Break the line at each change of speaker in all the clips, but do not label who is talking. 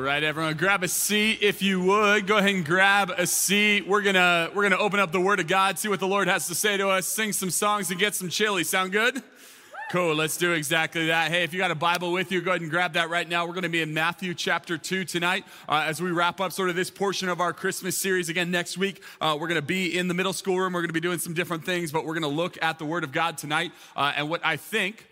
right, everyone, grab a seat if you would. Go ahead and grab a seat. We're gonna we're gonna open up the Word of God, see what the Lord has to say to us, sing some songs, and get some chili. Sound good? Cool, let's do exactly that. Hey, if you got a Bible with you, go ahead and grab that right now. We're going to be in Matthew chapter 2 tonight uh, as we wrap up sort of this portion of our Christmas series. Again, next week, uh, we're going to be in the middle school room. We're going to be doing some different things, but we're going to look at the Word of God tonight. Uh, and what I think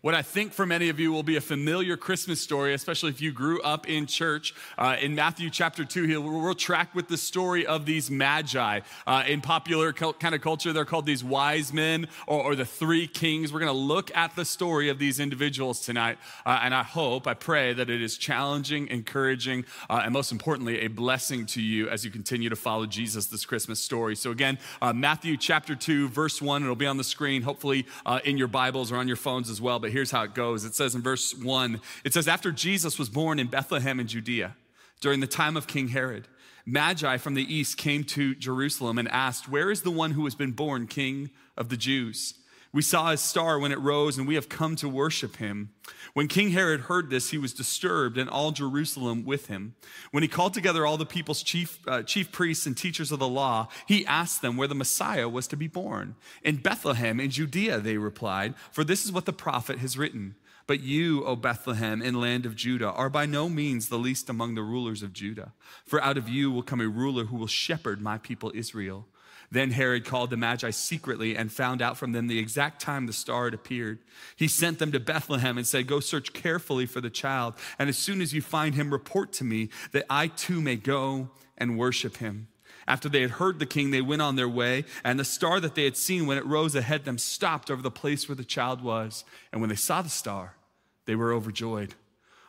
what I think for many of you will be a familiar Christmas story, especially if you grew up in church. Uh, in Matthew chapter 2, we'll track with the story of these magi. Uh, in popular kind of culture, they're called these wise men or, or the three kings. We're going to look at the story of these individuals tonight. Uh, and I hope, I pray that it is challenging, encouraging, uh, and most importantly, a blessing to you as you continue to follow Jesus this Christmas story. So, again, uh, Matthew chapter 2, verse 1, it'll be on the screen, hopefully uh, in your Bibles or on your phones as well. But but here's how it goes. It says in verse 1 it says, After Jesus was born in Bethlehem in Judea, during the time of King Herod, Magi from the east came to Jerusalem and asked, Where is the one who has been born king of the Jews? We saw his star when it rose, and we have come to worship him. When King Herod heard this, he was disturbed, and all Jerusalem with him. When he called together all the people's chief, uh, chief priests and teachers of the law, he asked them where the Messiah was to be born. In Bethlehem, in Judea, they replied, for this is what the prophet has written. But you, O Bethlehem, in land of Judah, are by no means the least among the rulers of Judah. For out of you will come a ruler who will shepherd my people Israel. Then Herod called the Magi secretly and found out from them the exact time the star had appeared. He sent them to Bethlehem and said, Go search carefully for the child, and as soon as you find him, report to me that I too may go and worship him. After they had heard the king, they went on their way, and the star that they had seen when it rose ahead them stopped over the place where the child was. And when they saw the star, they were overjoyed.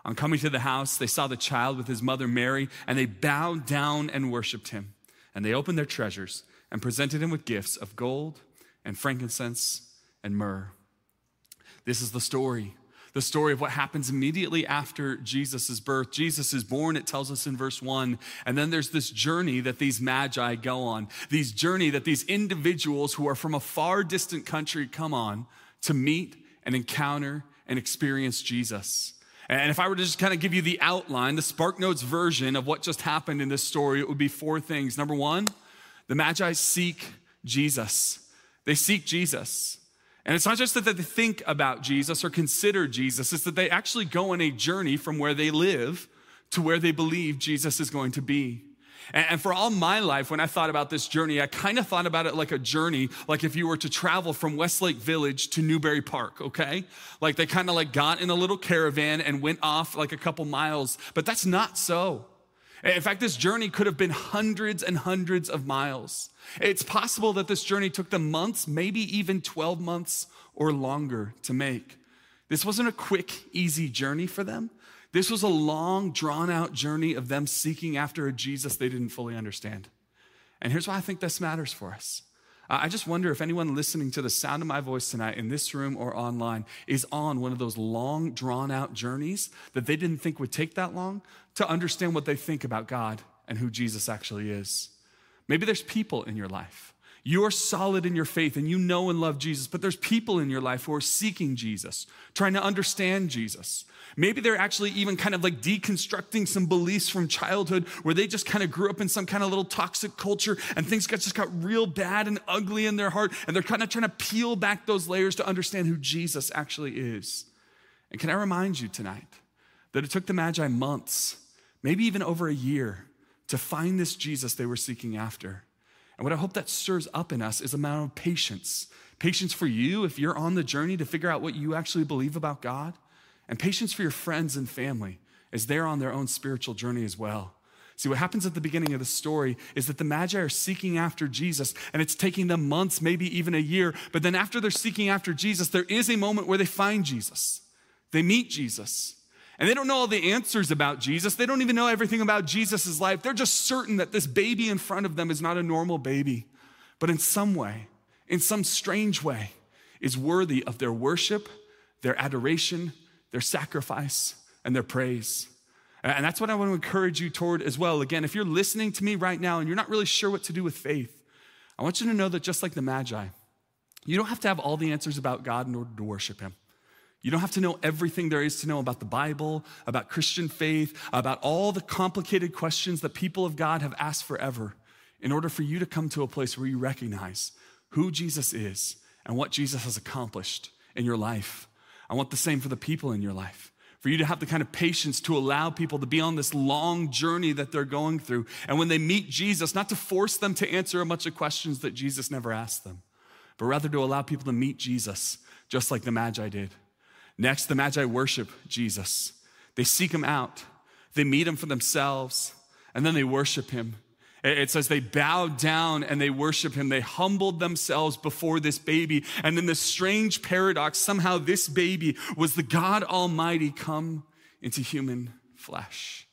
On coming to the house, they saw the child with his mother Mary, and they bowed down and worshiped him. And they opened their treasures and presented him with gifts of gold and frankincense and myrrh. This is the story. The story of what happens immediately after Jesus' birth. Jesus is born, it tells us in verse one. And then there's this journey that these magi go on, these journey that these individuals who are from a far distant country come on to meet and encounter and experience Jesus. And if I were to just kind of give you the outline, the Spark Notes version of what just happened in this story, it would be four things. Number one, the Magi seek Jesus. They seek Jesus. And it's not just that they think about Jesus or consider Jesus, it's that they actually go on a journey from where they live to where they believe Jesus is going to be. And for all my life, when I thought about this journey, I kind of thought about it like a journey, like if you were to travel from Westlake Village to Newbury Park, okay? Like they kind of like got in a little caravan and went off like a couple miles, but that's not so. In fact, this journey could have been hundreds and hundreds of miles. It's possible that this journey took them months, maybe even 12 months or longer to make. This wasn't a quick, easy journey for them. This was a long, drawn out journey of them seeking after a Jesus they didn't fully understand. And here's why I think this matters for us I just wonder if anyone listening to the sound of my voice tonight in this room or online is on one of those long, drawn out journeys that they didn't think would take that long to understand what they think about God and who Jesus actually is. Maybe there's people in your life. You're solid in your faith and you know and love Jesus, but there's people in your life who are seeking Jesus, trying to understand Jesus. Maybe they're actually even kind of like deconstructing some beliefs from childhood where they just kind of grew up in some kind of little toxic culture and things got just got real bad and ugly in their heart. And they're kind of trying to peel back those layers to understand who Jesus actually is. And can I remind you tonight that it took the Magi months, maybe even over a year, to find this Jesus they were seeking after. And what I hope that stirs up in us is a amount of patience. Patience for you if you're on the journey to figure out what you actually believe about God and patience for your friends and family as they're on their own spiritual journey as well. See, what happens at the beginning of the story is that the Magi are seeking after Jesus, and it's taking them months, maybe even a year. But then, after they're seeking after Jesus, there is a moment where they find Jesus. They meet Jesus. And they don't know all the answers about Jesus. They don't even know everything about Jesus' life. They're just certain that this baby in front of them is not a normal baby, but in some way, in some strange way, is worthy of their worship, their adoration, their sacrifice, and their praise. And that's what I want to encourage you toward as well. Again, if you're listening to me right now and you're not really sure what to do with faith, I want you to know that just like the Magi, you don't have to have all the answers about God in order to worship Him. You don't have to know everything there is to know about the Bible, about Christian faith, about all the complicated questions that people of God have asked forever in order for you to come to a place where you recognize who Jesus is and what Jesus has accomplished in your life. I want the same for the people in your life. For you to have the kind of patience to allow people to be on this long journey that they're going through. And when they meet Jesus, not to force them to answer a bunch of questions that Jesus never asked them, but rather to allow people to meet Jesus, just like the Magi did. Next, the Magi worship Jesus. They seek him out, they meet him for themselves, and then they worship him. It says they bowed down and they worship him. They humbled themselves before this baby. And in this strange paradox, somehow this baby was the God Almighty come into human flesh.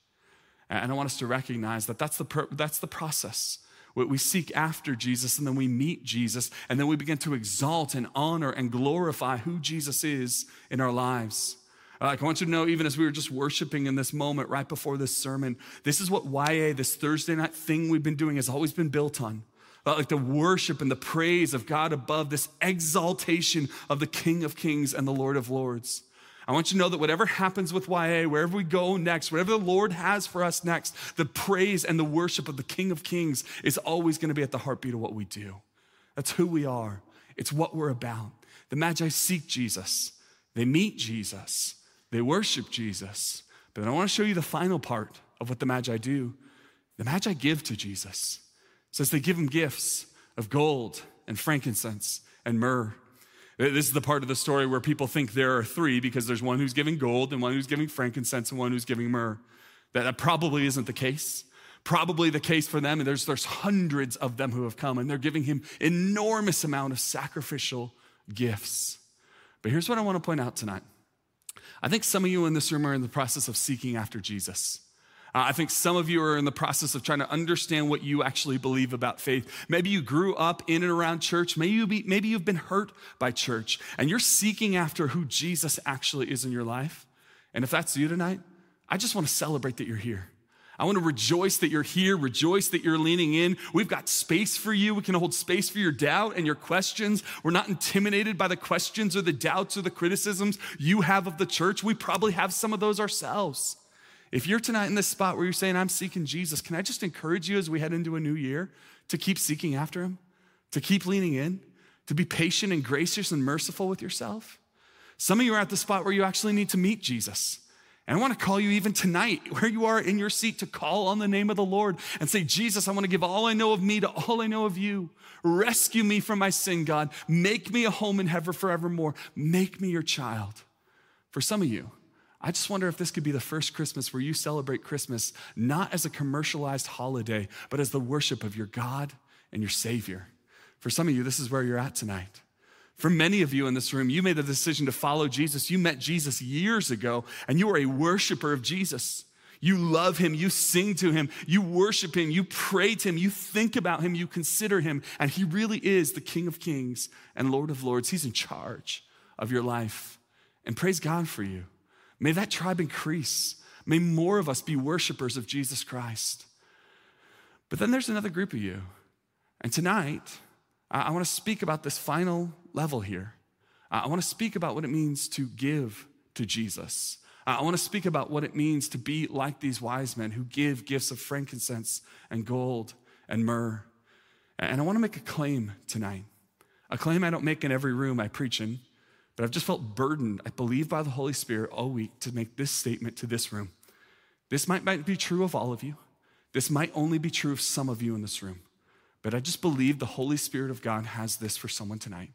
And I want us to recognize that that's the, that's the process. We seek after Jesus and then we meet Jesus and then we begin to exalt and honor and glorify who Jesus is in our lives. Like I want you to know, even as we were just worshiping in this moment right before this sermon, this is what YA, this Thursday night thing we've been doing, has always been built on. Uh, like the worship and the praise of God above, this exaltation of the King of Kings and the Lord of Lords. I want you to know that whatever happens with YA, wherever we go next, whatever the Lord has for us next, the praise and the worship of the King of Kings is always going to be at the heartbeat of what we do. That's who we are, it's what we're about. The Magi seek Jesus, they meet Jesus, they worship Jesus. But then I want to show you the final part of what the Magi do. The Magi give to Jesus. It says they give him gifts of gold and frankincense and myrrh. This is the part of the story where people think there are three because there's one who's giving gold and one who's giving frankincense and one who's giving myrrh. That probably isn't the case. Probably the case for them, and there's, there's hundreds of them who have come, and they're giving him enormous amount of sacrificial gifts. But here's what I want to point out tonight. I think some of you in this room are in the process of seeking after Jesus. Uh, I think some of you are in the process of trying to understand what you actually believe about faith. Maybe you grew up in and around church. Maybe, you be, maybe you've been hurt by church and you're seeking after who Jesus actually is in your life. And if that's you tonight, I just want to celebrate that you're here. I want to rejoice that you're here, rejoice that you're leaning in. We've got space for you. We can hold space for your doubt and your questions. We're not intimidated by the questions or the doubts or the criticisms you have of the church. We probably have some of those ourselves. If you're tonight in this spot where you're saying, I'm seeking Jesus, can I just encourage you as we head into a new year to keep seeking after him, to keep leaning in, to be patient and gracious and merciful with yourself? Some of you are at the spot where you actually need to meet Jesus. And I want to call you even tonight, where you are in your seat, to call on the name of the Lord and say, Jesus, I want to give all I know of me to all I know of you. Rescue me from my sin, God. Make me a home in heaven forevermore. Make me your child. For some of you, I just wonder if this could be the first Christmas where you celebrate Christmas not as a commercialized holiday, but as the worship of your God and your Savior. For some of you, this is where you're at tonight. For many of you in this room, you made the decision to follow Jesus. You met Jesus years ago, and you are a worshiper of Jesus. You love him, you sing to him, you worship him, you pray to him, you think about him, you consider him, and he really is the King of Kings and Lord of Lords. He's in charge of your life. And praise God for you. May that tribe increase. May more of us be worshipers of Jesus Christ. But then there's another group of you. And tonight, I want to speak about this final level here. I want to speak about what it means to give to Jesus. I want to speak about what it means to be like these wise men who give gifts of frankincense and gold and myrrh. And I want to make a claim tonight. A claim I don't make in every room I preach in, but I've just felt burdened, I believe by the Holy Spirit all week to make this statement to this room. This might, might be true of all of you. This might only be true of some of you in this room. But I just believe the Holy Spirit of God has this for someone tonight.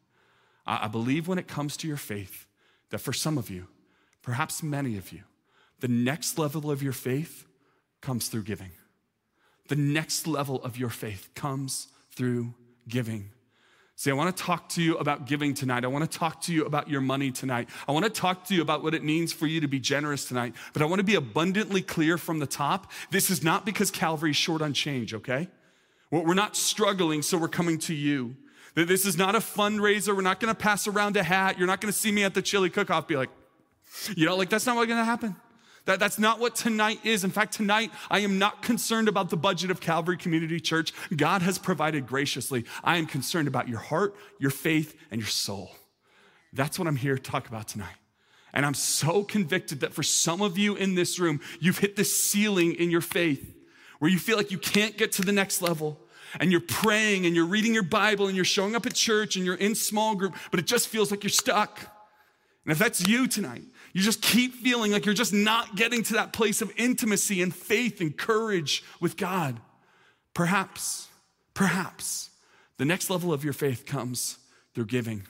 I believe when it comes to your faith that for some of you, perhaps many of you, the next level of your faith comes through giving. The next level of your faith comes through giving. See, I want to talk to you about giving tonight. I want to talk to you about your money tonight. I want to talk to you about what it means for you to be generous tonight. But I want to be abundantly clear from the top. This is not because Calvary is short on change, okay? We're not struggling, so we're coming to you. This is not a fundraiser. We're not going to pass around a hat. You're not going to see me at the chili cook off, be like, you know, like that's not what's going to happen. That, that's not what tonight is. In fact, tonight, I am not concerned about the budget of Calvary Community Church. God has provided graciously. I am concerned about your heart, your faith, and your soul. That's what I'm here to talk about tonight. And I'm so convicted that for some of you in this room, you've hit the ceiling in your faith where you feel like you can't get to the next level. And you're praying and you're reading your Bible and you're showing up at church and you're in small group, but it just feels like you're stuck. And if that's you tonight, you just keep feeling like you're just not getting to that place of intimacy and faith and courage with God. Perhaps, perhaps the next level of your faith comes through giving.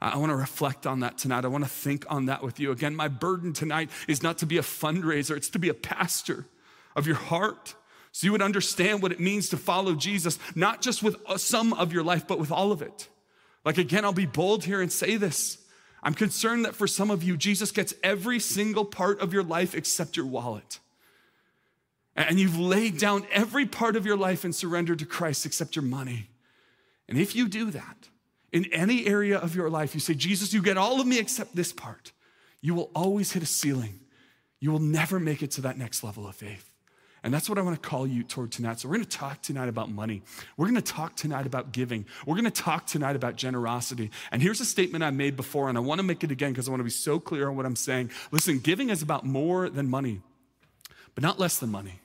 I want to reflect on that tonight. I want to think on that with you. Again, my burden tonight is not to be a fundraiser, it's to be a pastor of your heart. So you would understand what it means to follow Jesus, not just with uh, some of your life, but with all of it. Like, again, I'll be bold here and say this. I'm concerned that for some of you, Jesus gets every single part of your life except your wallet. And you've laid down every part of your life and surrendered to Christ except your money. And if you do that, in any area of your life, you say, Jesus, you get all of me except this part, you will always hit a ceiling. You will never make it to that next level of faith. And that's what I want to call you toward tonight. So, we're going to talk tonight about money. We're going to talk tonight about giving. We're going to talk tonight about generosity. And here's a statement I made before, and I want to make it again because I want to be so clear on what I'm saying. Listen, giving is about more than money, but not less than money.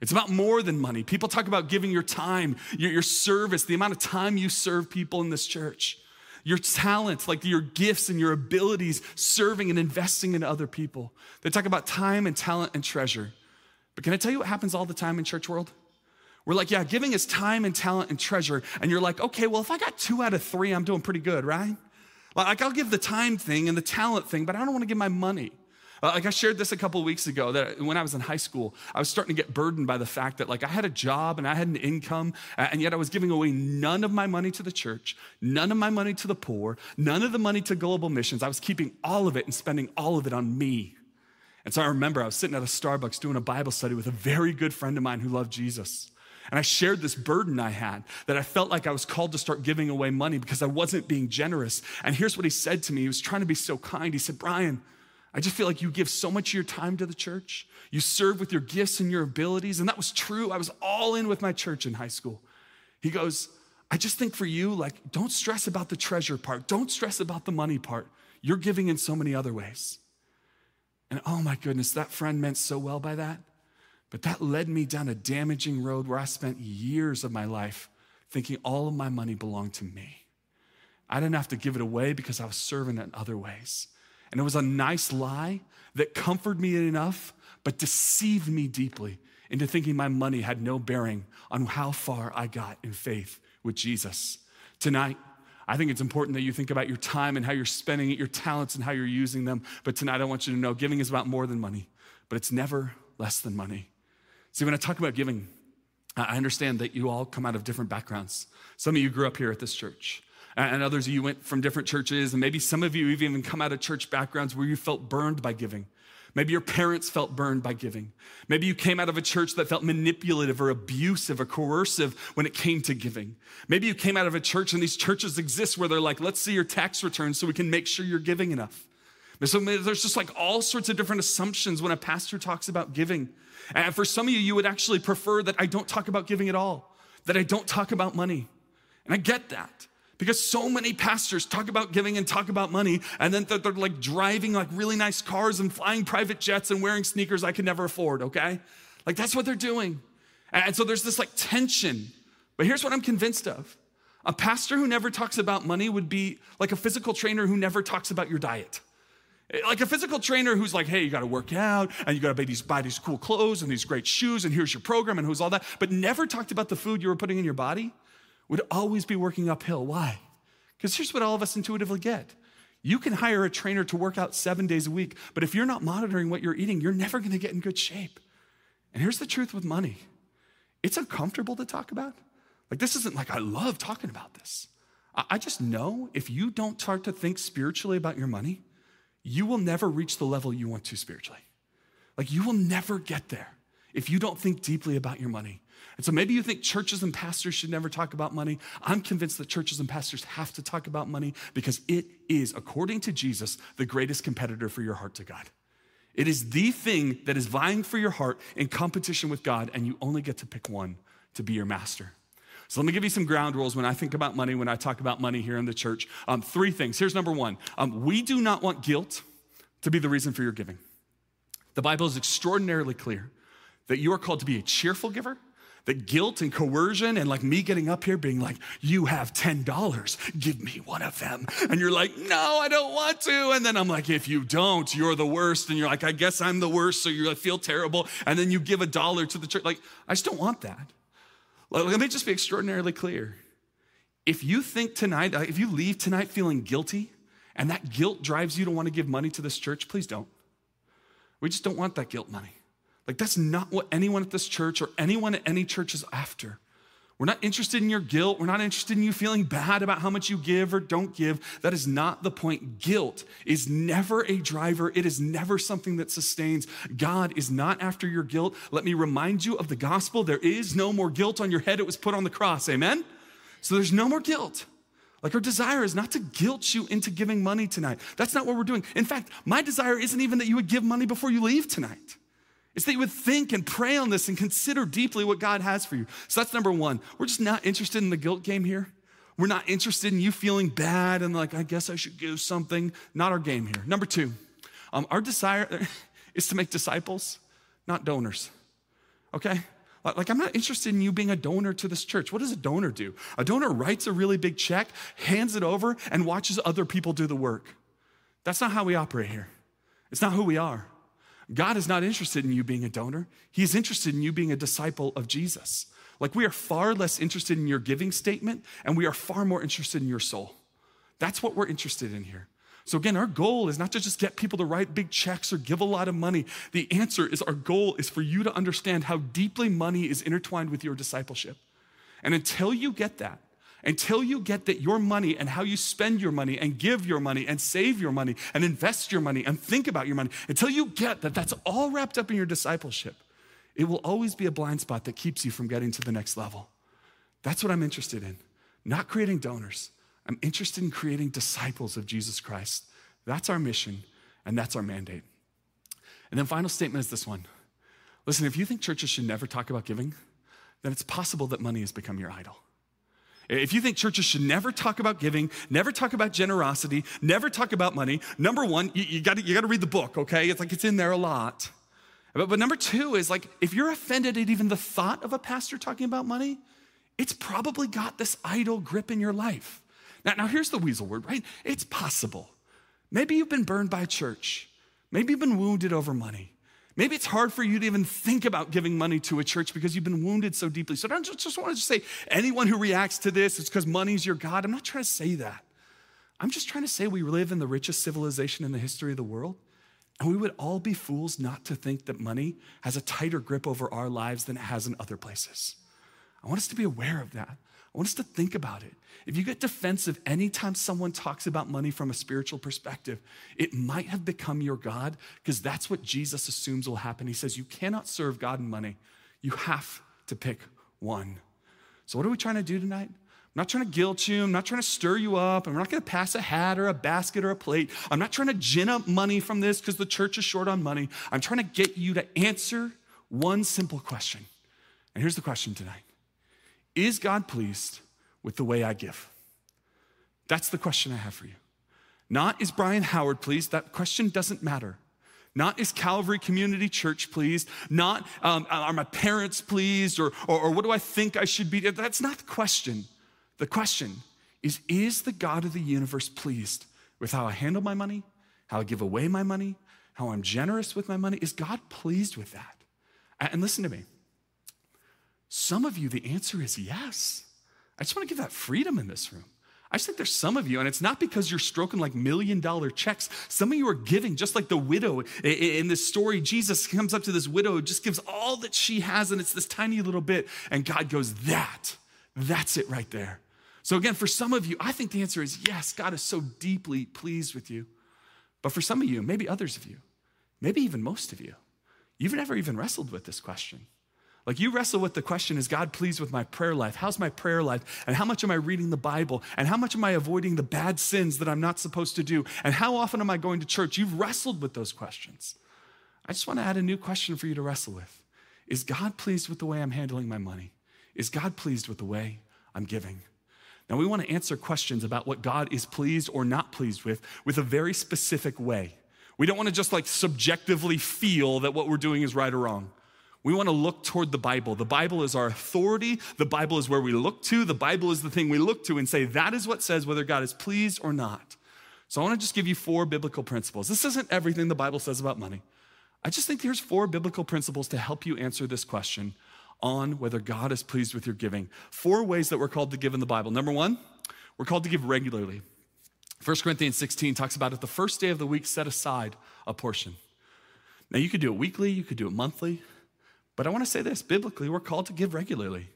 It's about more than money. People talk about giving your time, your, your service, the amount of time you serve people in this church, your talent, like your gifts and your abilities, serving and investing in other people. They talk about time and talent and treasure. But can I tell you what happens all the time in church world? We're like, yeah, giving is time and talent and treasure. And you're like, okay, well, if I got two out of three, I'm doing pretty good, right? Like, I'll give the time thing and the talent thing, but I don't want to give my money. Uh, like I shared this a couple weeks ago that when I was in high school, I was starting to get burdened by the fact that like I had a job and I had an income, and yet I was giving away none of my money to the church, none of my money to the poor, none of the money to global missions. I was keeping all of it and spending all of it on me. And so I remember I was sitting at a Starbucks doing a Bible study with a very good friend of mine who loved Jesus. And I shared this burden I had that I felt like I was called to start giving away money because I wasn't being generous. And here's what he said to me. He was trying to be so kind. He said, Brian, I just feel like you give so much of your time to the church. You serve with your gifts and your abilities. And that was true. I was all in with my church in high school. He goes, I just think for you, like, don't stress about the treasure part. Don't stress about the money part. You're giving in so many other ways. And oh my goodness, that friend meant so well by that. But that led me down a damaging road where I spent years of my life thinking all of my money belonged to me. I didn't have to give it away because I was serving in other ways. And it was a nice lie that comforted me enough, but deceived me deeply into thinking my money had no bearing on how far I got in faith with Jesus. Tonight, I think it's important that you think about your time and how you're spending it, your talents and how you're using them. But tonight, I want you to know giving is about more than money, but it's never less than money. See, when I talk about giving, I understand that you all come out of different backgrounds. Some of you grew up here at this church, and others of you went from different churches, and maybe some of you have even come out of church backgrounds where you felt burned by giving. Maybe your parents felt burned by giving. Maybe you came out of a church that felt manipulative or abusive or coercive when it came to giving. Maybe you came out of a church and these churches exist where they're like, let's see your tax return so we can make sure you're giving enough. So there's just like all sorts of different assumptions when a pastor talks about giving. And for some of you, you would actually prefer that I don't talk about giving at all, that I don't talk about money. And I get that. Because so many pastors talk about giving and talk about money, and then they're, they're, like driving like really nice cars and flying private jets and wearing sneakers I could never afford, okay? Like that's what they're doing. And so there's this like tension. But here's what I'm convinced of a pastor who never talks about money would be like a physical trainer who never talks about your diet. Like a physical trainer who's like, hey, you gotta work out and you gotta buy these, buy these cool clothes and these great shoes and here's your program and who's all that, but never talked about the food you were putting in your body would always be working uphill. Why? Because here's what all of us intuitively get. You can hire a trainer to work out seven days a week, but if you're not monitoring what you're eating, you're never gonna get in good shape. And here's the truth with money it's uncomfortable to talk about. Like, this isn't like I love talking about this. I just know if you don't start to think spiritually about your money, you will never reach the level you want to spiritually. Like, you will never get there if you don't think deeply about your money. And so maybe you think churches and pastors should never talk about money. I'm convinced that churches and pastors have to talk about money because it is, according to Jesus, the greatest competitor for your heart to God. It is the thing that is vying for your heart in competition with God, and you only get to pick one to be your master. So let me give you some ground rules when I think about money, when I talk about money here in the church. Um, three things. Here's number one um, we do not want guilt to be the reason for your giving. The Bible is extraordinarily clear that you are called to be a cheerful giver that guilt and coercion and like me getting up here being like, you have $10, give me one of them. And you're like, no, I don't want to. And then I'm like, if you don't, you're the worst. And you're like, I guess I'm the worst. So you like, feel terrible. And then you give a dollar to the church. Like, I just don't want that. Let me just be extraordinarily clear. If you think tonight, if you leave tonight feeling guilty and that guilt drives you to want to give money to this church, please don't. We just don't want that guilt money. Like, that's not what anyone at this church or anyone at any church is after. We're not interested in your guilt. We're not interested in you feeling bad about how much you give or don't give. That is not the point. Guilt is never a driver, it is never something that sustains. God is not after your guilt. Let me remind you of the gospel. There is no more guilt on your head, it was put on the cross. Amen? So there's no more guilt. Like our desire is not to guilt you into giving money tonight. That's not what we're doing. In fact, my desire isn't even that you would give money before you leave tonight. It's that you would think and pray on this and consider deeply what God has for you. So that's number one. We're just not interested in the guilt game here. We're not interested in you feeling bad and like, I guess I should give something. Not our game here. Number two, um, our desire is to make disciples, not donors. Okay? Like, I'm not interested in you being a donor to this church. What does a donor do? A donor writes a really big check, hands it over, and watches other people do the work. That's not how we operate here. It's not who we are. God is not interested in you being a donor. He's interested in you being a disciple of Jesus. Like we are far less interested in your giving statement and we are far more interested in your soul. That's what we're interested in here. So, again, our goal is not to just get people to write big checks or give a lot of money. The answer is our goal is for you to understand how deeply money is intertwined with your discipleship. And until you get that, until you get that your money and how you spend your money and give your money and save your money and invest your money and think about your money, until you get that that's all wrapped up in your discipleship, it will always be a blind spot that keeps you from getting to the next level. That's what I'm interested in. Not creating donors. I'm interested in creating disciples of Jesus Christ. That's our mission and that's our mandate. And then final statement is this one. Listen, if you think churches should never talk about giving, then it's possible that money has become your idol. If you think churches should never talk about giving, never talk about generosity, never talk about money, number one, you, you gotta, you gotta read the book, okay? It's like it's in there a lot. But, but number two is like, if you're offended at even the thought of a pastor talking about money, it's probably got this idol grip in your life. Now, now here's the weasel word, right? It's possible. Maybe you've been burned by a church. Maybe you've been wounded over money. Maybe it's hard for you to even think about giving money to a church because you've been wounded so deeply. So I don't just, want to say anyone who reacts to this is because money's your God. I'm not trying to say that. I'm just trying to say we live in the richest civilization in the history of the world. And we would all be fools not to think that money has a tighter grip over our lives than it has in other places. I want us to be aware of that. I want us to think about it. If you get defensive anytime someone talks about money from a spiritual perspective, it might have become your God because that's what Jesus assumes will happen. He says, You cannot serve God and money, you have to pick one. So, what are we trying to do tonight? I'm not trying to guilt you. I'm not trying to stir you up. I'm not going to pass a hat or a basket or a plate. I'm not trying to gin up money from this because the church is short on money. I'm trying to get you to answer one simple question. And here's the question tonight Is God pleased with the way I give? That's the question I have for you. Not is Brian Howard pleased? That question doesn't matter. Not is Calvary Community Church pleased? Not um, are my parents pleased? Or, or, or what do I think I should be? That's not the question. The question is Is the God of the universe pleased with how I handle my money, how I give away my money, how I'm generous with my money? Is God pleased with that? And listen to me. Some of you, the answer is yes. I just want to give that freedom in this room. I just think there's some of you, and it's not because you're stroking like million dollar checks. Some of you are giving, just like the widow in this story. Jesus comes up to this widow, just gives all that she has, and it's this tiny little bit. And God goes, That, that's it right there. So, again, for some of you, I think the answer is yes, God is so deeply pleased with you. But for some of you, maybe others of you, maybe even most of you, you've never even wrestled with this question. Like you wrestle with the question is God pleased with my prayer life? How's my prayer life? And how much am I reading the Bible? And how much am I avoiding the bad sins that I'm not supposed to do? And how often am I going to church? You've wrestled with those questions. I just want to add a new question for you to wrestle with. Is God pleased with the way I'm handling my money? Is God pleased with the way I'm giving? Now, we want to answer questions about what God is pleased or not pleased with with a very specific way We don't want to just like subjectively feel that what we're doing is right or wrong. We want to look toward the Bible. The Bible is our authority. The Bible is where we look to. The Bible is the thing we look to and say, that is what says whether God is pleased or not. So I want to just give you four biblical principles. This isn't everything the Bible says about money. I just think here's four biblical principles to help you answer this question on whether God is pleased with your giving. Four ways that we're called to give in the Bible. Number one, we're called to give regularly. 1 Corinthians 16 talks about it the first day of the week, set aside a portion. Now, you could do it weekly, you could do it monthly, but I want to say this biblically, we're called to give regularly.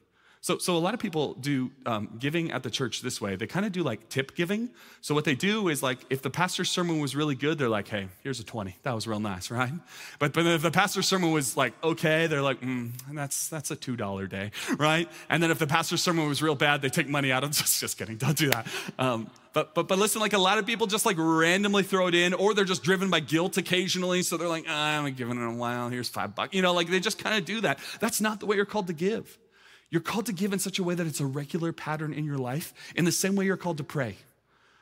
So, so a lot of people do um, giving at the church this way. They kind of do like tip giving. So what they do is like, if the pastor's sermon was really good, they're like, "Hey, here's a twenty. That was real nice, right?" But but if the pastor's sermon was like okay, they're like, mm, "That's that's a two dollar day, right?" And then if the pastor's sermon was real bad, they take money out of. Just just kidding. Don't do that. Um, but, but, but listen, like a lot of people just like randomly throw it in, or they're just driven by guilt occasionally. So they're like, oh, I'm giving it a while. Here's five bucks. You know, like they just kind of do that. That's not the way you're called to give. You're called to give in such a way that it's a regular pattern in your life, in the same way you're called to pray.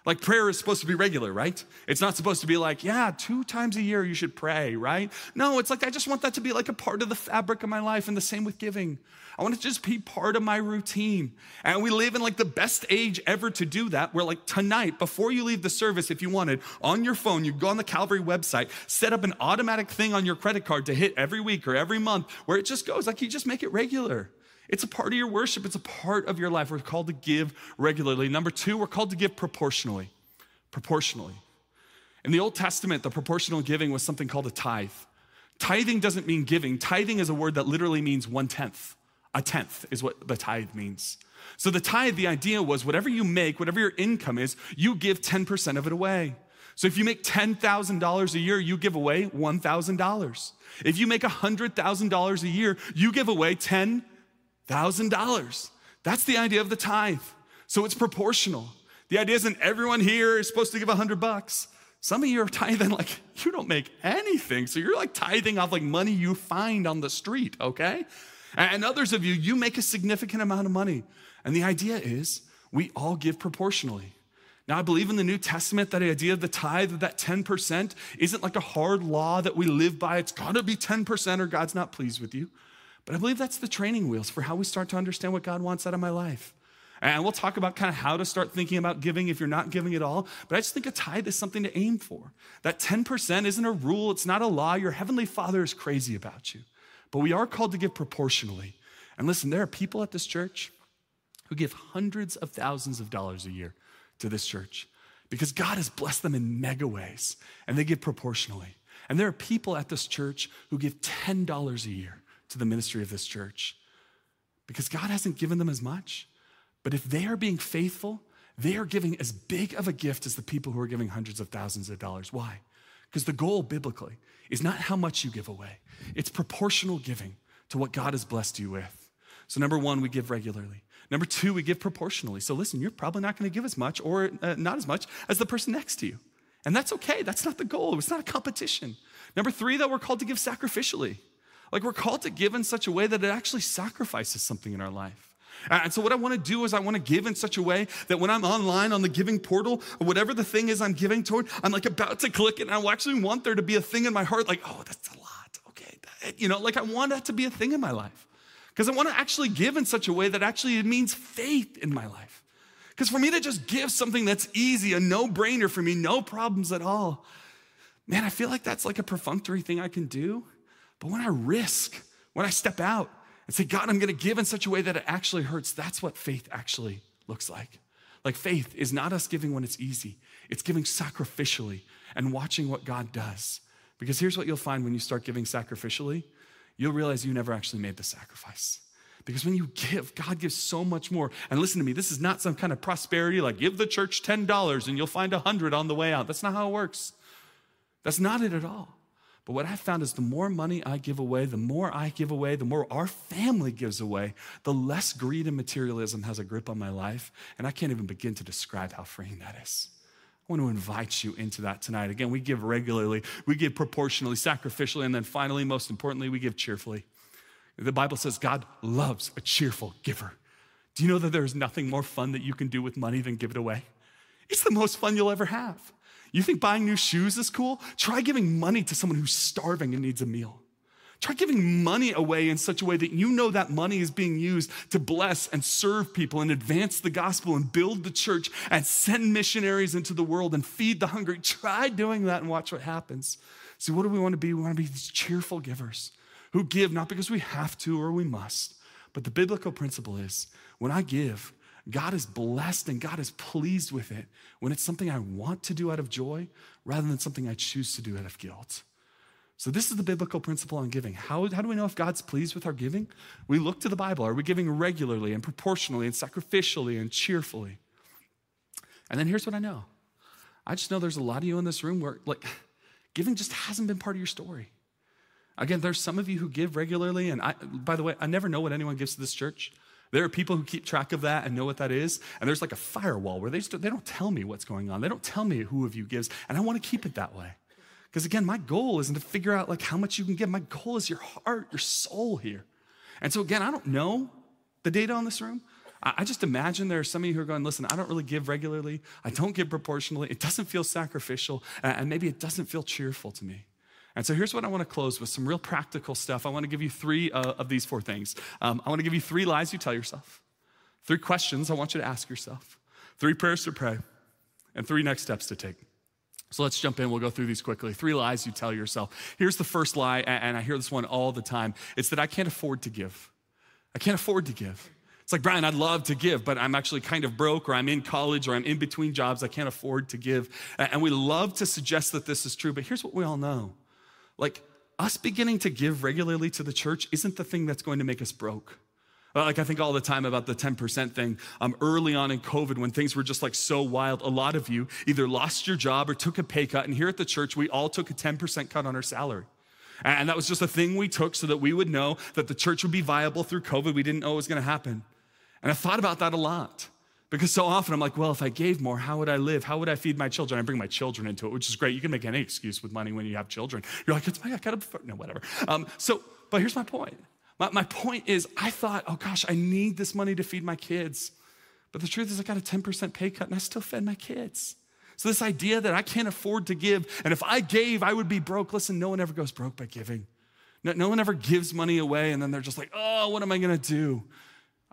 Like prayer is supposed to be regular, right? It's not supposed to be like, yeah, two times a year you should pray, right? No, it's like I just want that to be like a part of the fabric of my life, and the same with giving. I want it to just be part of my routine. And we live in like the best age ever to do that, where like tonight, before you leave the service, if you wanted, on your phone, you go on the Calvary website, set up an automatic thing on your credit card to hit every week or every month, where it just goes, like you just make it regular. It's a part of your worship, it's a part of your life. We're called to give regularly. Number two, we're called to give proportionally. Proportionally. In the Old Testament, the proportional giving was something called a tithe. Tithing doesn't mean giving, tithing is a word that literally means one tenth. A tenth is what the tithe means. So the tithe, the idea was whatever you make, whatever your income is, you give 10% of it away. So if you make $10,000 a year, you give away $1,000. If you make $100,000 a year, you give away 10 thousand dollars. That's the idea of the tithe. So it's proportional. The idea isn't everyone here is supposed to give a hundred bucks. Some of you are tithing like you don't make anything. So you're like tithing off like money you find on the street, okay? And others of you, you make a significant amount of money. And the idea is we all give proportionally. Now, I believe in the New Testament that idea of the tithe, of that 10%, isn't like a hard law that we live by. It's gotta be 10% or God's not pleased with you. But I believe that's the training wheels for how we start to understand what God wants out of my life. And we'll talk about kind of how to start thinking about giving if you're not giving at all. But I just think a tithe is something to aim for. That 10% isn't a rule, it's not a law. Your heavenly Father is crazy about you. But we are called to give proportionally. And listen, there are people at this church who give hundreds of thousands of dollars a year to this church because God has blessed them in mega ways and they give proportionally. And there are people at this church who give $10 a year to the ministry of this church because God hasn't given them as much. But if they are being faithful, they are giving as big of a gift as the people who are giving hundreds of thousands of dollars. Why? Because the goal biblically is not how much you give away, it's proportional giving to what God has blessed you with. So, number one, we give regularly. Number two, we give proportionally. So, listen, you're probably not going to give as much or uh, not as much as the person next to you. And that's okay. That's not the goal. It's not a competition. Number three, though, we're called to give sacrificially. Like we're called to give in such a way that it actually sacrifices something in our life. And so, what I want to do is, I want to give in such a way that when I'm online on the giving portal, or whatever the thing is I'm giving toward, I'm like about to click it, and I actually want there to be a thing in my heart, like, oh, that's a lot. Okay. You know, like I want that to be a thing in my life. Because I want to actually give in such a way that actually it means faith in my life. Because for me to just give something that's easy, a no brainer for me, no problems at all, man, I feel like that's like a perfunctory thing I can do. But when I risk, when I step out and say, God, I'm going to give in such a way that it actually hurts, that's what faith actually looks like. Like faith is not us giving when it's easy, it's giving sacrificially and watching what God does. Because here's what you'll find when you start giving sacrificially you'll realize you never actually made the sacrifice. Because when you give, God gives so much more. And listen to me, this is not some kind of prosperity like give the church $10 and you'll find a 100 on the way out. That's not how it works. That's not it at all. But what I found is the more money I give away, the more I give away, the more our family gives away, the less greed and materialism has a grip on my life. And I can't even begin to describe how freeing that is. I want to invite you into that tonight. Again, we give regularly, we give proportionally, sacrificially, and then finally, most importantly, we give cheerfully. The Bible says God loves a cheerful giver. Do you know that there's nothing more fun that you can do with money than give it away? It's the most fun you'll ever have. You think buying new shoes is cool? Try giving money to someone who's starving and needs a meal. Try giving money away in such a way that you know that money is being used to bless and serve people and advance the gospel and build the church and send missionaries into the world and feed the hungry. Try doing that and watch what happens. See, what do we want to be? We want to be these cheerful givers who give not because we have to or we must, but the biblical principle is when I give, God is blessed and God is pleased with it when it's something I want to do out of joy rather than something I choose to do out of guilt. So, this is the biblical principle on giving. How, how do we know if God's pleased with our giving? We look to the Bible. Are we giving regularly and proportionally and sacrificially and cheerfully? And then here's what I know I just know there's a lot of you in this room where, like, giving just hasn't been part of your story. Again, there's some of you who give regularly, and I, by the way, I never know what anyone gives to this church. There are people who keep track of that and know what that is, and there's like a firewall where they, just, they don't tell me what's going on. They don't tell me who of you gives, and I want to keep it that way. Because again, my goal isn't to figure out like how much you can give. My goal is your heart, your soul here. And so again, I don't know the data on this room. I just imagine there are some of you who are going, listen, I don't really give regularly. I don't give proportionally. It doesn't feel sacrificial. And maybe it doesn't feel cheerful to me. And so here's what I want to close with some real practical stuff. I want to give you three uh, of these four things. Um, I want to give you three lies you tell yourself, three questions I want you to ask yourself, three prayers to pray, and three next steps to take. So let's jump in. We'll go through these quickly. Three lies you tell yourself. Here's the first lie, and I hear this one all the time it's that I can't afford to give. I can't afford to give. It's like, Brian, I'd love to give, but I'm actually kind of broke, or I'm in college, or I'm in between jobs. I can't afford to give. And we love to suggest that this is true, but here's what we all know like, us beginning to give regularly to the church isn't the thing that's going to make us broke. Like I think all the time about the 10% thing. Um, early on in COVID, when things were just like so wild, a lot of you either lost your job or took a pay cut. And here at the church, we all took a 10% cut on our salary. And that was just a thing we took so that we would know that the church would be viable through COVID. We didn't know it was going to happen. And I thought about that a lot. Because so often I'm like, well, if I gave more, how would I live? How would I feed my children? I bring my children into it, which is great. You can make any excuse with money when you have children. You're like, it's my, I gotta, no, whatever. Um, so, but here's my point. My, my point is, I thought, oh gosh, I need this money to feed my kids. But the truth is, I got a 10% pay cut and I still fed my kids. So, this idea that I can't afford to give, and if I gave, I would be broke. Listen, no one ever goes broke by giving. No, no one ever gives money away and then they're just like, oh, what am I gonna do?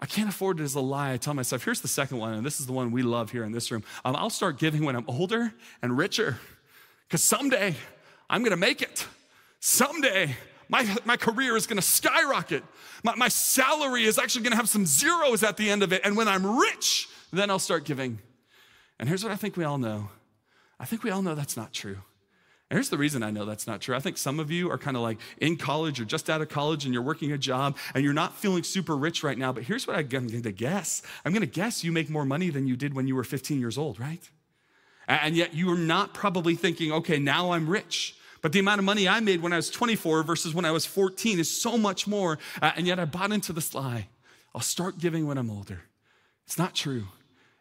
I can't afford it as a lie. I tell myself, here's the second one, and this is the one we love here in this room. Um, I'll start giving when I'm older and richer, because someday I'm gonna make it. Someday my, my career is gonna skyrocket. My, my salary is actually gonna have some zeros at the end of it. And when I'm rich, then I'll start giving. And here's what I think we all know I think we all know that's not true. And here's the reason I know that's not true. I think some of you are kind of like in college or just out of college and you're working a job and you're not feeling super rich right now. But here's what I'm going to guess I'm going to guess you make more money than you did when you were 15 years old, right? And yet you are not probably thinking, okay, now I'm rich. But the amount of money I made when I was 24 versus when I was 14 is so much more. And yet I bought into this lie. I'll start giving when I'm older. It's not true.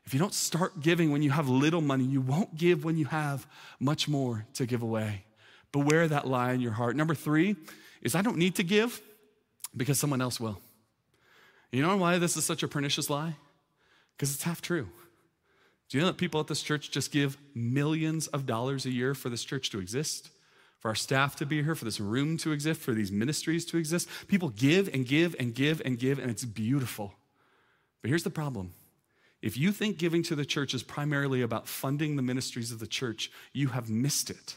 If you don't start giving when you have little money, you won't give when you have much more to give away. Beware that lie in your heart. Number three is I don't need to give because someone else will. You know why this is such a pernicious lie? Because it's half true. Do you know that people at this church just give millions of dollars a year for this church to exist? for our staff to be here, for this room to exist, for these ministries to exist. People give and give and give and give, and it's beautiful. But here's the problem if you think giving to the church is primarily about funding the ministries of the church, you have missed it.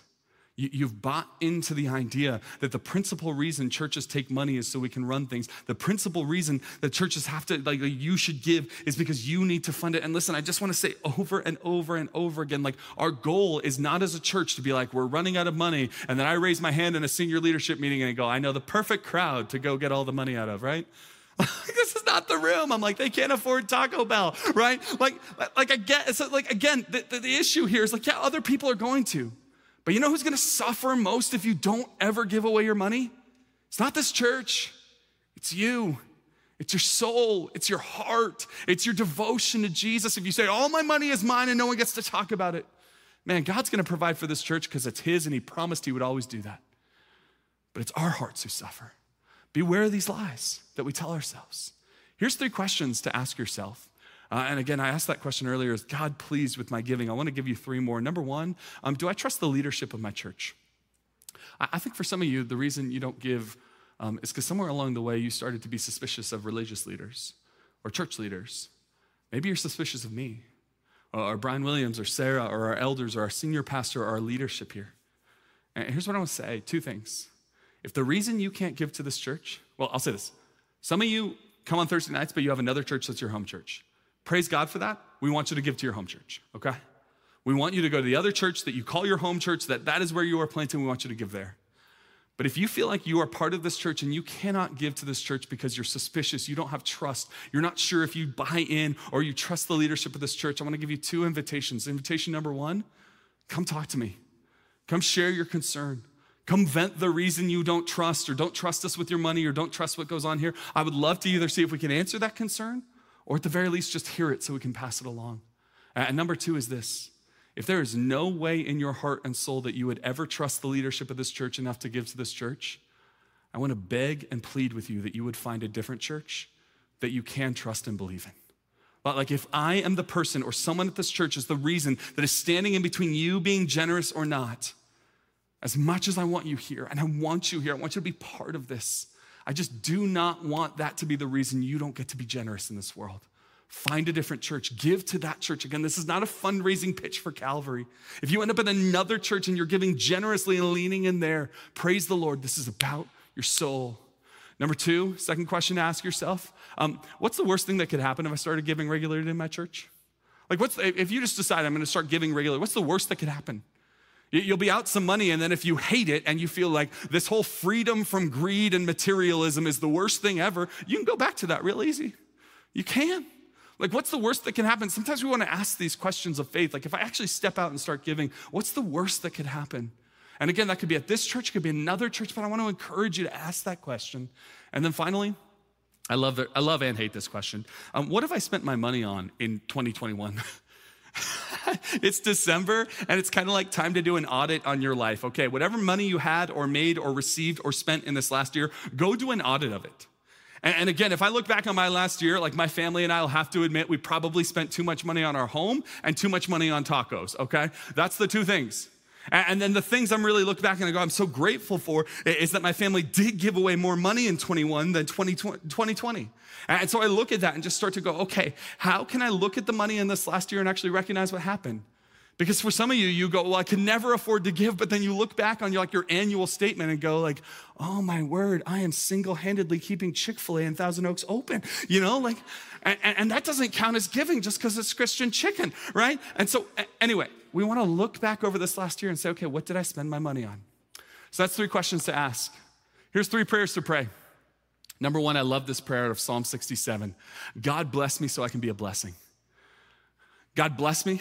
You've bought into the idea that the principal reason churches take money is so we can run things. The principal reason that churches have to, like, you should give is because you need to fund it. And listen, I just want to say over and over and over again like, our goal is not as a church to be like, we're running out of money. And then I raise my hand in a senior leadership meeting and I go, I know the perfect crowd to go get all the money out of, right? this is not the room. I'm like, they can't afford Taco Bell, right? Like, like I get, so like again, the, the, the issue here is like, yeah, other people are going to. But you know who's gonna suffer most if you don't ever give away your money? It's not this church, it's you. It's your soul, it's your heart, it's your devotion to Jesus. If you say, All my money is mine and no one gets to talk about it, man, God's gonna provide for this church because it's His and He promised He would always do that. But it's our hearts who suffer. Beware of these lies that we tell ourselves. Here's three questions to ask yourself Uh, and again, I asked that question earlier is God pleased with my giving? I want to give you three more. Number one, um, do I trust the leadership of my church? I, I think for some of you, the reason you don't give um, is because somewhere along the way you started to be suspicious of religious leaders or church leaders. Maybe you're suspicious of me or Brian Williams or Sarah or our elders or our senior pastor or our leadership here. And here's what I want to say two things. If the reason you can't give to this church, well, I'll say this. Some of you come on Thursday nights, but you have another church that's your home church. Praise God for that. We want you to give to your home church, okay? We want you to go to the other church that you call your home church, that that is where you are planted. We want you to give there. But if you feel like you are part of this church and you cannot give to this church because you're suspicious, you don't have trust, you're not sure if you buy in or you trust the leadership of this church, I want to give you two invitations. Invitation number one come talk to me, come share your concern. Come vent the reason you don't trust or don't trust us with your money or don't trust what goes on here. I would love to either see if we can answer that concern or at the very least just hear it so we can pass it along. And number two is this if there is no way in your heart and soul that you would ever trust the leadership of this church enough to give to this church, I want to beg and plead with you that you would find a different church that you can trust and believe in. But like if I am the person or someone at this church is the reason that is standing in between you being generous or not, as much as I want you here, and I want you here, I want you to be part of this. I just do not want that to be the reason you don't get to be generous in this world. Find a different church. Give to that church. Again, this is not a fundraising pitch for Calvary. If you end up in another church and you're giving generously and leaning in there, praise the Lord. This is about your soul. Number two, second question to ask yourself um, What's the worst thing that could happen if I started giving regularly in my church? Like, what's if you just decide I'm going to start giving regularly, what's the worst that could happen? You'll be out some money, and then if you hate it and you feel like this whole freedom from greed and materialism is the worst thing ever, you can go back to that real easy. You can. Like, what's the worst that can happen? Sometimes we want to ask these questions of faith. Like, if I actually step out and start giving, what's the worst that could happen? And again, that could be at this church, it could be another church, but I want to encourage you to ask that question. And then finally, I love, I love and hate this question. Um, what have I spent my money on in 2021? it's December and it's kind of like time to do an audit on your life. Okay, whatever money you had or made or received or spent in this last year, go do an audit of it. And, again, if I look back on my last year, like my family and I will have to admit, we probably spent too much money on our home and too much money on tacos, okay? That's the two things. And then the things I'm really look back and I go, I'm so grateful for is that my family did give away more money in 21 than 2020. And so I look at that and just start to go, okay, how can I look at the money in this last year and actually recognize what happened? Because for some of you, you go, well, I can never afford to give, but then you look back on your, like your annual statement and go like, oh my word, I am single-handedly keeping Chick-fil-A in Thousand Oaks open, you know, like, and, and that doesn't count as giving just because it's Christian chicken, right? And so anyway, we want to look back over this last year and say, okay, what did I spend my money on? So that's three questions to ask. Here's three prayers to pray. Number one, I love this prayer out of Psalm 67. God bless me so I can be a blessing. God bless me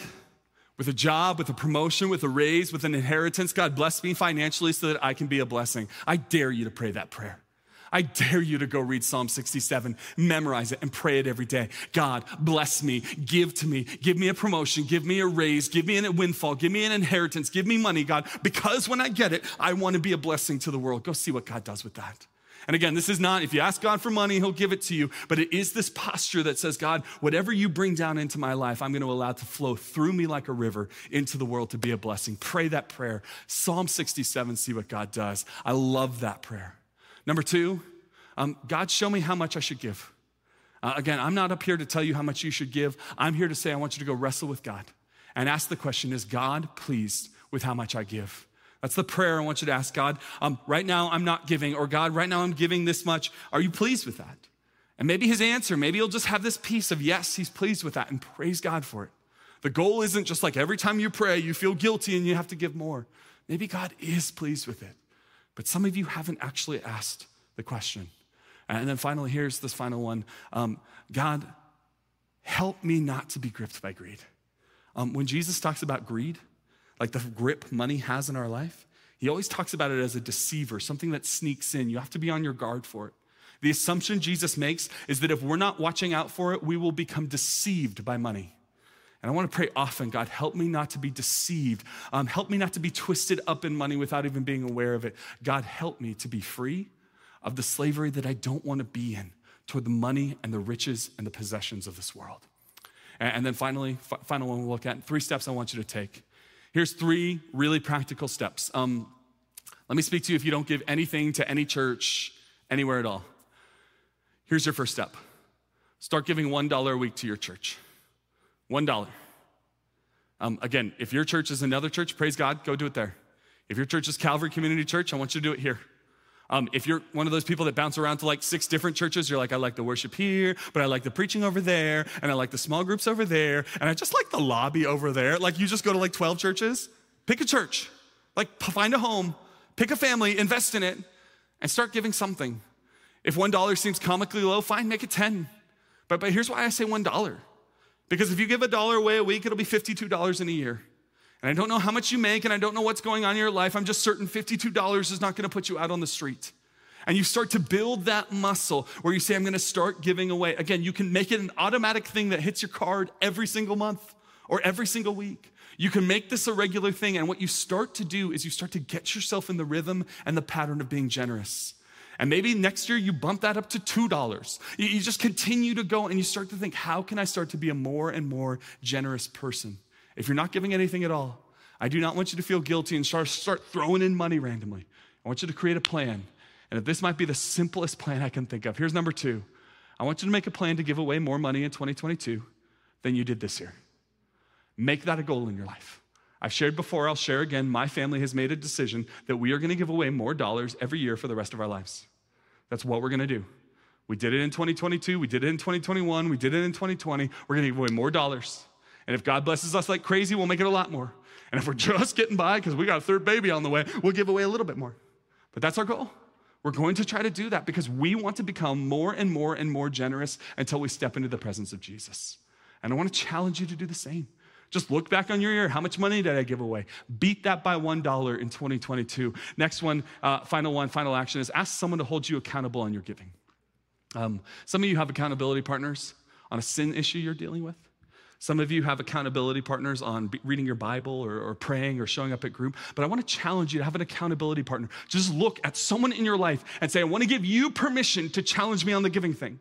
with a job, with a promotion, with a raise, with an inheritance. God bless me financially so that I can be a blessing. I dare you to pray that prayer. I dare you to go read Psalm 67, memorize it, and pray it every day. God, bless me, give to me, give me a promotion, give me a raise, give me a windfall, give me an inheritance, give me money, God, because when I get it, I want to be a blessing to the world. Go see what God does with that. And again, this is not, if you ask God for money, He'll give it to you, but it is this posture that says, God, whatever you bring down into my life, I'm going to allow to flow through me like a river into the world to be a blessing. Pray that prayer. Psalm 67, see what God does. I love that prayer. Number two, um, God, show me how much I should give. Uh, again, I'm not up here to tell you how much you should give. I'm here to say, I want you to go wrestle with God and ask the question Is God pleased with how much I give? That's the prayer I want you to ask God. Um, right now, I'm not giving, or God, right now, I'm giving this much. Are you pleased with that? And maybe his answer, maybe he'll just have this piece of yes, he's pleased with that, and praise God for it. The goal isn't just like every time you pray, you feel guilty and you have to give more. Maybe God is pleased with it. But some of you haven't actually asked the question. And then finally, here's this final one um, God, help me not to be gripped by greed. Um, when Jesus talks about greed, like the grip money has in our life, he always talks about it as a deceiver, something that sneaks in. You have to be on your guard for it. The assumption Jesus makes is that if we're not watching out for it, we will become deceived by money. And I want to pray often God, help me not to be deceived. Um, help me not to be twisted up in money without even being aware of it. God, help me to be free of the slavery that I don't want to be in toward the money and the riches and the possessions of this world. And then finally, final one we'll look at three steps I want you to take. Here's three really practical steps. Um, let me speak to you if you don't give anything to any church anywhere at all. Here's your first step start giving $1 a week to your church. $1. Um, again, if your church is another church, praise God, go do it there. If your church is Calvary Community Church, I want you to do it here. Um, if you're one of those people that bounce around to like six different churches, you're like, I like the worship here, but I like the preaching over there, and I like the small groups over there, and I just like the lobby over there. Like, you just go to like 12 churches, pick a church, like, find a home, pick a family, invest in it, and start giving something. If $1 seems comically low, fine, make it 10. But, but here's why I say $1. Because if you give a dollar away a week, it'll be $52 in a year. And I don't know how much you make, and I don't know what's going on in your life. I'm just certain $52 is not gonna put you out on the street. And you start to build that muscle where you say, I'm gonna start giving away. Again, you can make it an automatic thing that hits your card every single month or every single week. You can make this a regular thing. And what you start to do is you start to get yourself in the rhythm and the pattern of being generous. And maybe next year you bump that up to $2. You just continue to go and you start to think, how can I start to be a more and more generous person? If you're not giving anything at all, I do not want you to feel guilty and start, start throwing in money randomly. I want you to create a plan. And if this might be the simplest plan I can think of, here's number two. I want you to make a plan to give away more money in 2022 than you did this year. Make that a goal in your life. I've shared before, I'll share again. My family has made a decision that we are going to give away more dollars every year for the rest of our lives. That's what we're going to do. We did it in 2022, we did it in 2021, we did it in 2020. We're going to give away more dollars. And if God blesses us like crazy, we'll make it a lot more. And if we're just getting by because we got a third baby on the way, we'll give away a little bit more. But that's our goal. We're going to try to do that because we want to become more and more and more generous until we step into the presence of Jesus. And I want to challenge you to do the same. Just look back on your year. How much money did I give away? Beat that by $1 in 2022. Next one, uh, final one, final action is ask someone to hold you accountable on your giving. Um, some of you have accountability partners on a sin issue you're dealing with. Some of you have accountability partners on reading your Bible or, or, praying or showing up at group, but I want to challenge you to have an accountability partner. Just look at someone in your life and say, I want to give you permission to challenge me on the giving thing.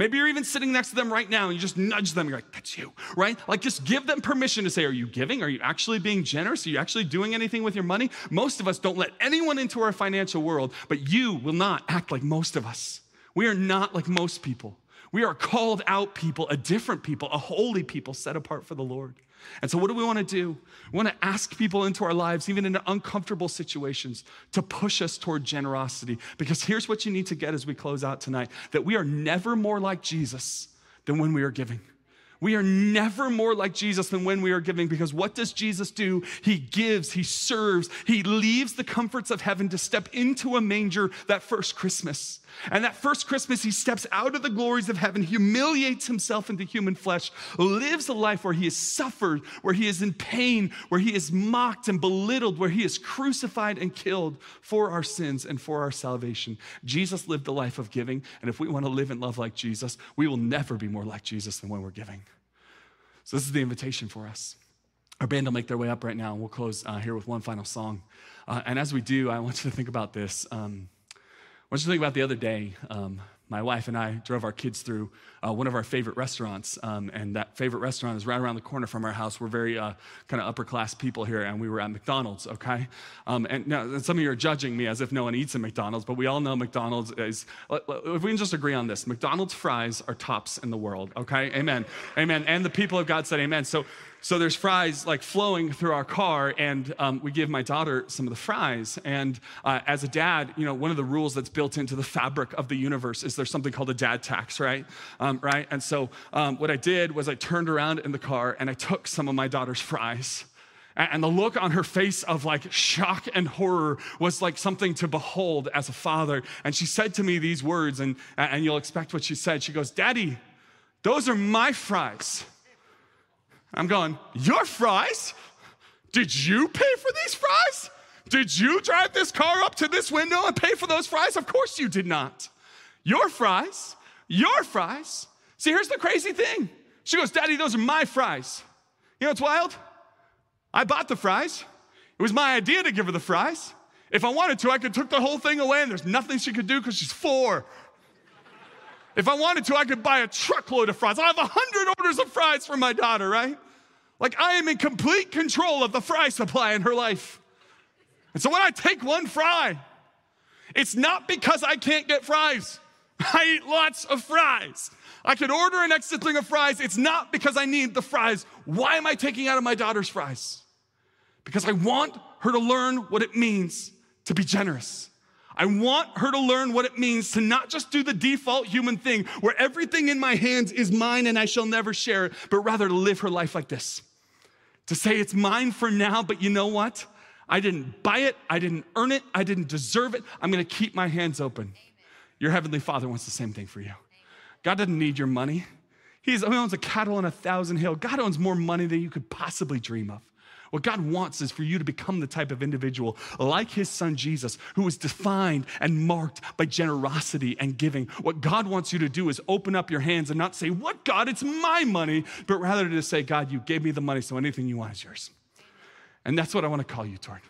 Maybe you're even sitting next to them right now and you just nudge them. You're like, that's you, right? Like, just give them permission to say, Are you giving? Are you actually being generous? Are you actually doing anything with your money? Most of us don't let anyone into our financial world, but you will not act like most of us. We are not like most people. We are called out people, a different people, a holy people set apart for the Lord. And so, what do we want to do? We want to ask people into our lives, even in uncomfortable situations, to push us toward generosity. Because here's what you need to get as we close out tonight that we are never more like Jesus than when we are giving. We are never more like Jesus than when we are giving because what does Jesus do? He gives, he serves, he leaves the comforts of heaven to step into a manger that first Christmas. And that first Christmas, he steps out of the glories of heaven, humiliates himself into human flesh, lives a life where he is suffered, where he is in pain, where he is mocked and belittled, where he is crucified and killed for our sins and for our salvation. Jesus lived a life of giving. And if we want to live and love like Jesus, we will never be more like Jesus than when we're giving. So, this is the invitation for us. Our band will make their way up right now, and we'll close uh, here with one final song. Uh, and as we do, I want you to think about this. Um, want you to think about the other day. Um, my wife and I drove our kids through uh, one of our favorite restaurants, um, and that favorite restaurant is right around the corner from our house. We're very uh, kind of upper class people here, and we were at McDonald's, okay? Um, and now some of you are judging me as if no one eats at McDonald's, but we all know McDonald's is, if we can just agree on this, McDonald's fries are tops in the world, okay? Amen. Amen. And the people of God said amen. So so there's fries like flowing through our car, and um, we give my daughter some of the fries. And uh, as a dad, you know, one of the rules that's built into the fabric of the universe is there's something called a dad tax, right? Um, right? And so um, what I did was I turned around in the car and I took some of my daughter's fries. And the look on her face of like shock and horror was like something to behold as a father. And she said to me these words, and, and you'll expect what she said. She goes, Daddy, those are my fries. I'm going, Your fries? Did you pay for these fries? Did you drive this car up to this window and pay for those fries? Of course you did not. Your fries, your fries. See, here's the crazy thing. She goes, Daddy, those are my fries. You know what's wild? I bought the fries. It was my idea to give her the fries. If I wanted to, I could took the whole thing away and there's nothing she could do because she's four. If I wanted to, I could buy a truckload of fries. I have a hundred orders of fries for my daughter, right? Like I am in complete control of the fry supply in her life. And so when I take one fry, it's not because I can't get fries. I eat lots of fries. I could order an extra thing of fries. It's not because I need the fries. Why am I taking out of my daughter's fries? Because I want her to learn what it means to be generous. I want her to learn what it means to not just do the default human thing where everything in my hands is mine and I shall never share it, but rather to live her life like this. To say it's mine for now, but you know what? I didn't buy it, I didn't earn it, I didn't deserve it. I'm gonna keep my hands open. Your Heavenly Father wants the same thing for you. God doesn't need your money. He's, he owns a cattle on a thousand hill. God owns more money than you could possibly dream of. What God wants is for you to become the type of individual like his son Jesus, who was defined and marked by generosity and giving. What God wants you to do is open up your hands and not say, What God, it's my money, but rather to say, God, you gave me the money, so anything you want is yours. And that's what I want to call you toward.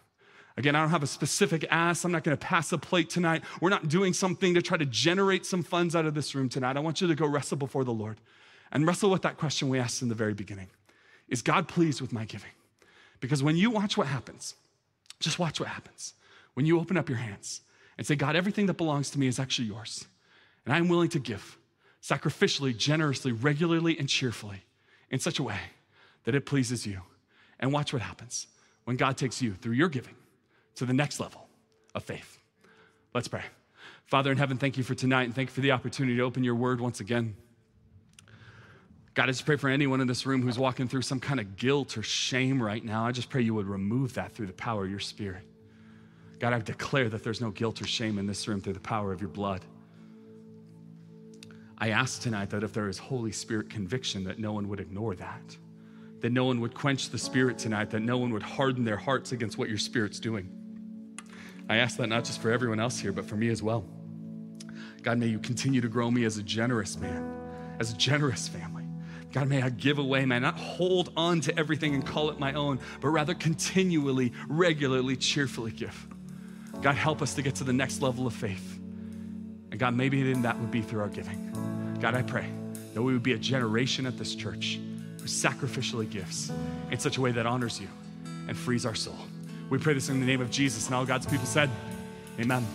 Again, I don't have a specific ask. I'm not going to pass a plate tonight. We're not doing something to try to generate some funds out of this room tonight. I want you to go wrestle before the Lord and wrestle with that question we asked in the very beginning Is God pleased with my giving? Because when you watch what happens, just watch what happens. When you open up your hands and say, God, everything that belongs to me is actually yours, and I'm willing to give sacrificially, generously, regularly, and cheerfully in such a way that it pleases you. And watch what happens when God takes you through your giving to the next level of faith. Let's pray. Father in heaven, thank you for tonight and thank you for the opportunity to open your word once again. God, I just pray for anyone in this room who's walking through some kind of guilt or shame right now. I just pray you would remove that through the power of your spirit. God, I declare that there's no guilt or shame in this room through the power of your blood. I ask tonight that if there is Holy Spirit conviction, that no one would ignore that, that no one would quench the Spirit tonight, that no one would harden their hearts against what your Spirit's doing. I ask that not just for everyone else here, but for me as well. God, may you continue to grow me as a generous man, as a generous family. God, may I give away, may I not hold on to everything and call it my own, but rather continually, regularly, cheerfully give. God, help us to get to the next level of faith. And God, maybe then that would be through our giving. God, I pray that we would be a generation at this church who sacrificially gives in such a way that honors you and frees our soul. We pray this in the name of Jesus, and all God's people said, Amen.